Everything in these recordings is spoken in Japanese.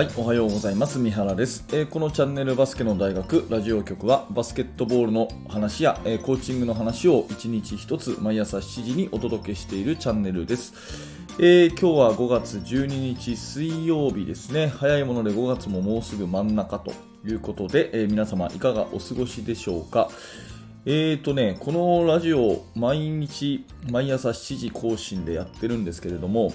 はい、おはようございます。三原です、えー、このチャンネルバスケの大学ラジオ局はバスケットボールの話や、えー、コーチングの話を1日1つ毎朝7時にお届けしているチャンネルです。えー、今日は5月12日水曜日ですね。早いもので5月ももうすぐ真ん中ということで、え皆様いかがお過ごしでしょうか。えーとね、このラジオ毎日毎朝7時更新でやってるんですけれども、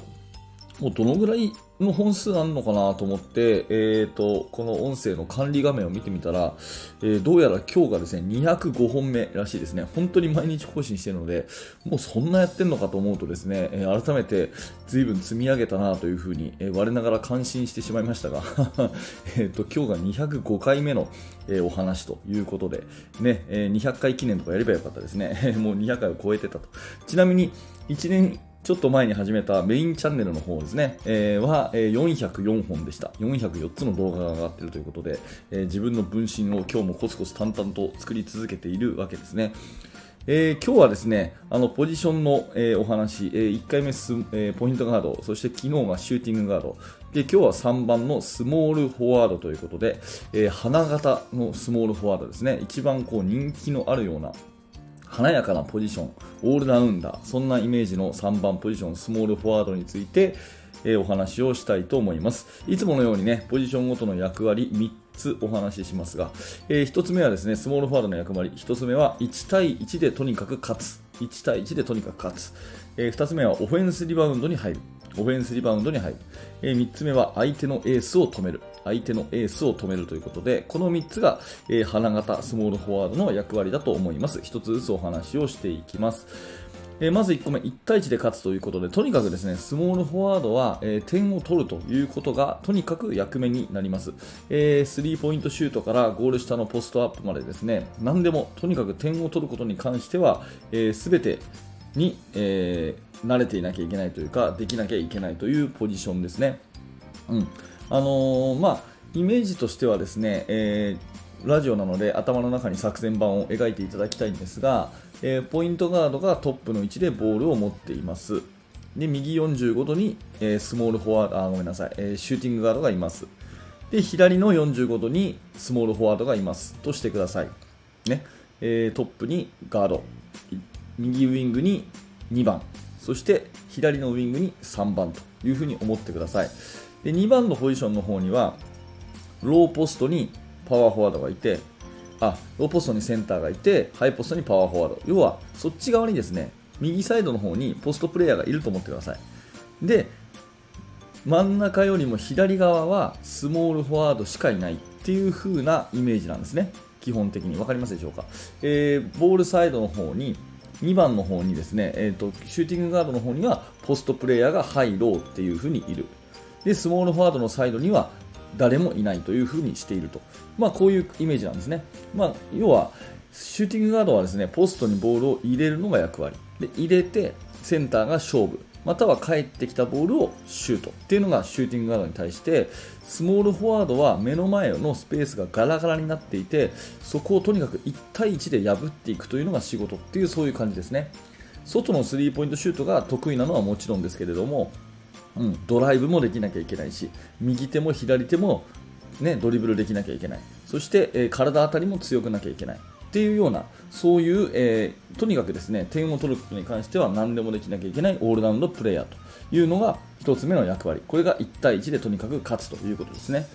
もうどのぐらいの本数あるのかなと思って、えーと、この音声の管理画面を見てみたら、えー、どうやら今日がですね、205本目らしいですね。本当に毎日更新しているので、もうそんなやってんのかと思うとですね、えー、改めて随分積み上げたなというふうに、えー、我ながら感心してしまいましたが、えと今日が205回目の、えお話ということで、ね、え200回記念とかやればよかったですね。もう200回を超えてたと。ちなみに、1年ちょっと前に始めたメインチャンネルの方ですね、えー、は、え404本でした。404つの動画が上がっているということで、えー、自分の分身を今日もコツコツ淡々と作り続けているわけですね。えー、今日はですね、あのポジションの、えー、お話、えー、1回目ス、えポイントガード、そして昨日がシューティングガード、で今日は3番のスモールフォワードということで、え花形のスモールフォワードですね、一番こう人気のあるような華やかなポジション、オールラウンダー、そんなイメージの3番ポジション、スモールフォワードについて、え、お話をしたいと思います。いつものようにね、ポジションごとの役割3つお話ししますが、えー、1つ目はですね、スモールフォワードの役割、1つ目は1対1でとにかく勝つ。1対1でとにかく勝つ。えー、2つ目はオフェンスリバウンドに入る。オフェンスリバウンドに入る。えー、3つ目は相手のエースを止める。相手のエースを止めるということで、この3つが、えー、花形スモールフォワードの役割だと思います。1つずつお話をしていきます。えー、まず1個目、1対1で勝つということで、とにかくですね、スモールフォワードは、えー、点を取るということが、とにかく役目になります。えー、スリーポイントシュートからゴール下のポストアップまでですね、何でも、とにかく点を取ることに関しては、す、べ、てに、えー、慣れていなきゃいけないというか、できなきゃいけないというポジションですね。うん。あのー、まあ、イメージとしてはですね、えー、ラジオなので頭の中に作戦版を描いていただきたいんですが、えー、ポイントガードがトップの位置でボールを持っています。で、右45度に、え、スモールフォワード、あ、ごめんなさい、え、シューティングガードがいます。で、左の45度にスモールフォワードがいます。としてください。ね。えー、トップにガード、右ウイングに2番、そして左のウイングに3番というふうに思ってください。で2番のポジションの方にはローポストにパワーフォワードがいてあローポストにセンターがいてハイポストにパワーフォワード。要はそっち側にですね右サイドの方にポストプレーヤーがいると思ってください。で真ん中よりも左側はスモールフォワードしかいないっていう風なイメージなんですね。基本的に。分かりますでしょうか、えー、ボールサイドの方に2番の方にですね、えーと、シューティングガードの方にはポストプレーヤーがハイローっていう風にいる。でスモールフォワードのサイドには誰もいないというふうにしていると、まあ、こういうイメージなんですね、まあ、要はシューティングガードはですねポストにボールを入れるのが役割。で入れてセンターが勝負。または帰ってきたボールをシュートっていうのがシューティングガードに対してスモールフォワードは目の前のスペースがガラガラになっていてそこをとにかく1対1で破っていくというのが仕事っていうそういう感じですね。外のスリーポイントシュートが得意なのはもちろんですけれどもうん、ドライブもできなきゃいけないし右手も左手も、ね、ドリブルできなきゃいけない。そして、えー、体当たりも強くなきゃいけない。っていうようなそういう、えー、とにかくですね点を取ることに関しては何でもできなきゃいけないオールラウンドプレーヤーというのが1つ目の役割。これが1対1でとにかく勝つということですね。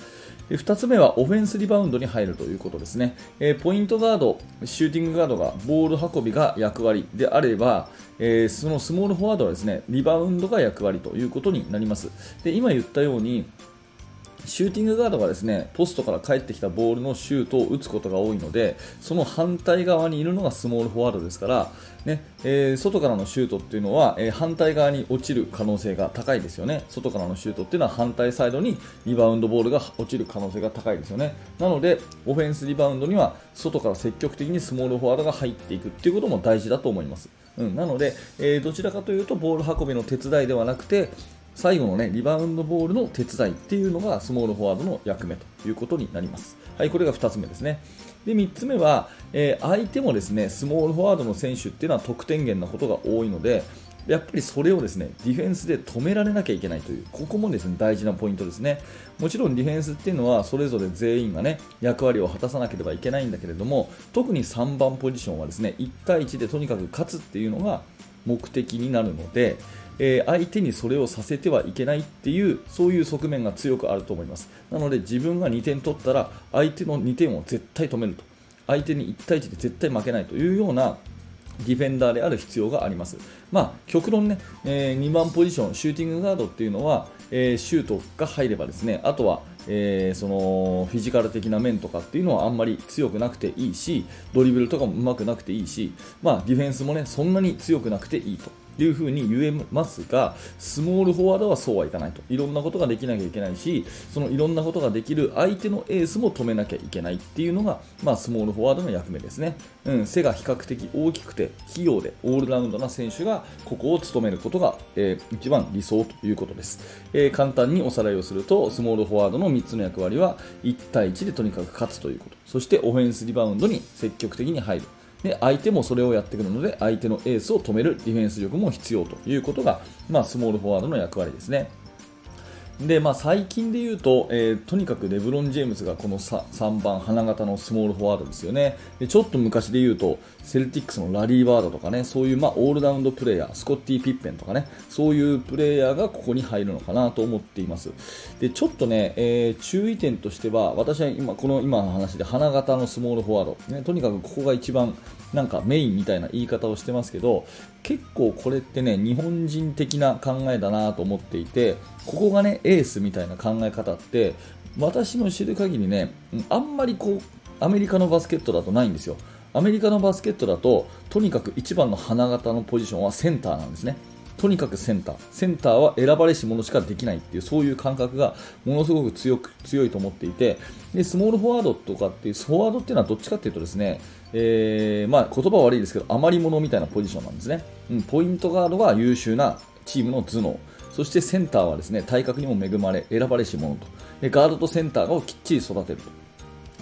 2つ目はオフェンスリバウンドに入るということですね、えポイントガード、シューティングガードがボール運びが役割であれば、えそのスモールフォワードはですねリバウンドが役割ということになります。で今言ったようにシューティングガードがですねポストから帰ってきたボールのシュートを打つことが多いのでその反対側にいるのがスモールフォワードですから、ねえー、外からのシュートっていうのは、えー、反対側に落ちる可能性が高いですよね。外からのシュートっていうのは反対サイドにリバウンドボールが落ちる可能性が高いですよね。なのでオフェンスリバウンドには外から積極的にスモールフォワードが入っていくっていうことも大事だと思います、うん、なので、えー、どちらかというとボール運びの手伝いではなくて最後の、ね、リバウンドボールの手伝いっていうのがスモールフォワードの役目ということになります。はい、これが2つ目ですね。で3つ目は、えー、相手もですねスモールフォワードの選手っていうのは得点源なことが多いのでやっぱりそれをですねディフェンスで止められなきゃいけないというここもですね大事なポイントですねもちろんディフェンスっていうのはそれぞれ全員がね役割を果たさなければいけないんだけれども特に3番ポジションはですね1対1でとにかく勝つっていうのが目的になるので、えー、相手にそれをさせてはいけないっていうそういう側面が強くあると思いますなので自分が2点取ったら相手の2点を絶対止めると相手に1対1で絶対負けないというようなディフェンダーである必要があります。まあ、極論ね、えー、2番ポジション、シューティングガードっていうのは、えー、シュートが入ればですね、あとは、えー、そのフィジカル的な面とかっていうのはあんまり強くなくていいし、ドリブルとかも上手くなくていいし、まあ、ディフェンスもね、そんなに強くなくていいと。いうふうに言えますが、スモールフォワードはそうはいかないと。いろんなことができなきゃいけないし、そのいろんなことができる相手のエースも止めなきゃいけないっていうのが、まあ、スモールフォワードの役目ですね。うん、背が比較的大きくて、器用で、オールラウンドな選手がここを務めることが、えー、一番理想ということです。えー、簡単におさらいをすると、スモールフォワードの3つの役割は、1対1でとにかく勝つということ。そして、オフェンスリバウンドに積極的に入る。で相手もそれをやってくるので相手のエースを止めるディフェンス力も必要ということが、まあ、スモールフォワードの役割ですね。で、まあ、最近で言うと、えー、とにかくレブロン・ジェームズがこの3番花形のスモールフォワードですよね。でちょっと昔で言うとセルティックスのラリー・バードとかねそういう、まあ、オールラウンドプレーヤースコッティ・ピッペンとかねそういうプレーヤーがここに入るのかなと思っています。でちょっとね、えー、注意点としては私は今この今の話で花形のスモールフォワード、ね、とにかくここが一番なんかメインみたいな言い方をしてますけど結構これってね日本人的な考えだなと思っていてここがねエースみたいな考え方って私の知る限りねあんまりこうアメリカのバスケットだとないんですよ。アメリカのバスケットだととにかく一番の花形のポジションはセンターなんですね。とにかくセンター。センターは選ばれし者しかできないっていうそういう感覚がものすごく強く強いと思っていてでスモールフォワードとかっていうフォワードっていうのはどっちかっていうとですねえー、まあ、言葉は悪いですけど余り物みたいなポジションなんですね、うん、ポイントガードが優秀なチームの頭脳。そしてセンターはですね体格にも恵まれ選ばれし者と。でガードとセンターをきっちり育てると。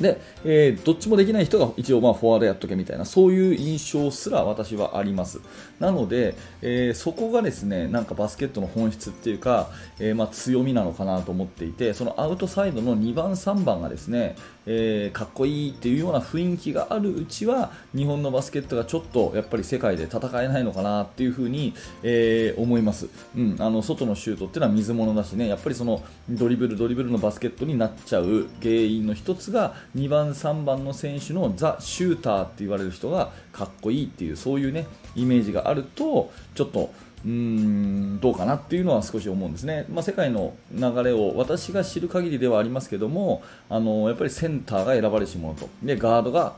で、えー、どっちもできない人が一応まあフォワードやっとけみたいなそういう印象すら私はあります。なので、えー、そこがですねなんかバスケットの本質っていうか、えー、まあ強みなのかなと思っていてそのアウトサイドの2番3番がですね、えーかっこいいっていうような雰囲気があるうちは日本のバスケットがちょっとやっぱり世界で戦えないのかなっていうふうに、え思います、うん、あの外のシュートっていうのは水物だしねやっぱりそのドリブルドリブルのバスケットになっちゃう原因の一つが2番、3番の選手のザ・シューターって言われる人がかっこいいっていうそういうねイメージがあるとちょっとうーんどうかなっていうのは少し思うんですね、まあ、世界の流れを私が知る限りではありますけどもあのやっぱりセンターが選ばれし者と。でガードが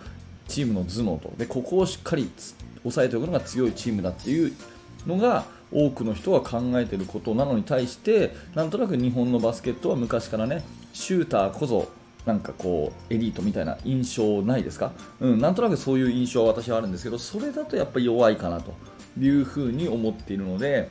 チームの頭脳と。でここをしっかり抑えておくのが強いチームだっていうのが多くの人が考えていることなのに対してなんとなく日本のバスケットは昔からねシューターこそなんかこうエリートみたいな印象ないですか、うん、なんとなくそういう印象は私はあるんですけどそれだとやっぱり弱いかなと。いうふうに思っているので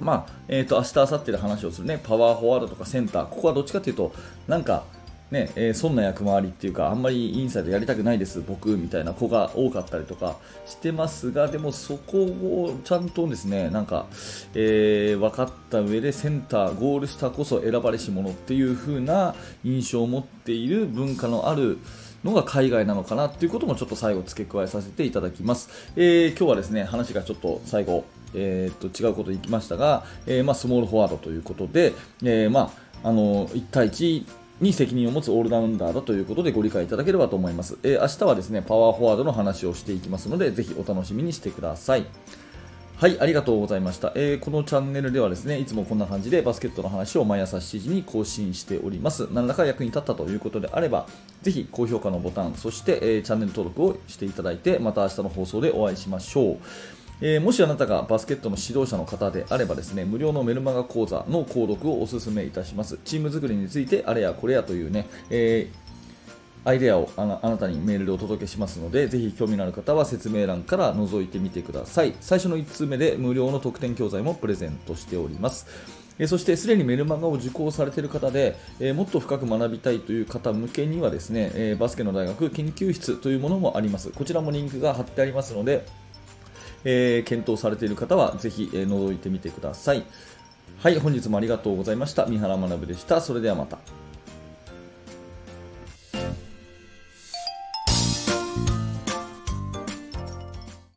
まあえーと、明日明後日で話をするねパワーフォワードとかセンターここはどっちかというとなんかねえー、そんな役回りっていうかあんまりインサイドやりたくないです僕みたいな子が多かったりとかしてますがでもそこをちゃんとですねなんか、えー、分かった上でセンターゴール下こそ選ばれし者っていう風な印象を持っている文化のあるのが海外なのかなっていうこともちょっと最後付け加えさせていただきます、えー、今日はですね話がちょっと最後えー、と違うこと言いましたが、えー、まあ、スモールフォワードということで、え、まあ、あの1対1に責任を持つオールラウンダーだということでご理解いただければと思います。えー、明日はですね、パワーフォワードの話をしていきますので、ぜひお楽しみにしてください。はい、ありがとうございました、えー、このチャンネルではですね、いつもこんな感じでバスケットの話を毎朝7時に更新しております。何らか役に立ったということであれば、ぜひ高評価のボタン、そして、えー、チャンネル登録をしていただいて、また明日の放送でお会いしましょう。えー、もしあなたがバスケットの指導者の方であればですね無料のメルマガ講座の購読をお勧めいたしますチーム作りについてあれやこれやというね、えーアイデアをあなたにメールでお届けしますので、ぜひ興味のある方は説明欄から覗いてみてください。最初の1通目で無料の特典教材もプレゼントしております。えそしてすでにメルマガを受講されている方で、えもっと深く学びたいという方向けにはですね、えバスケの大学研究室というものもあります。こちらもリンクが貼ってありますので、えー検討されている方はぜひ、えー覗いてみてください。はい、本日もありがとうございました。三原学でした。それではまた。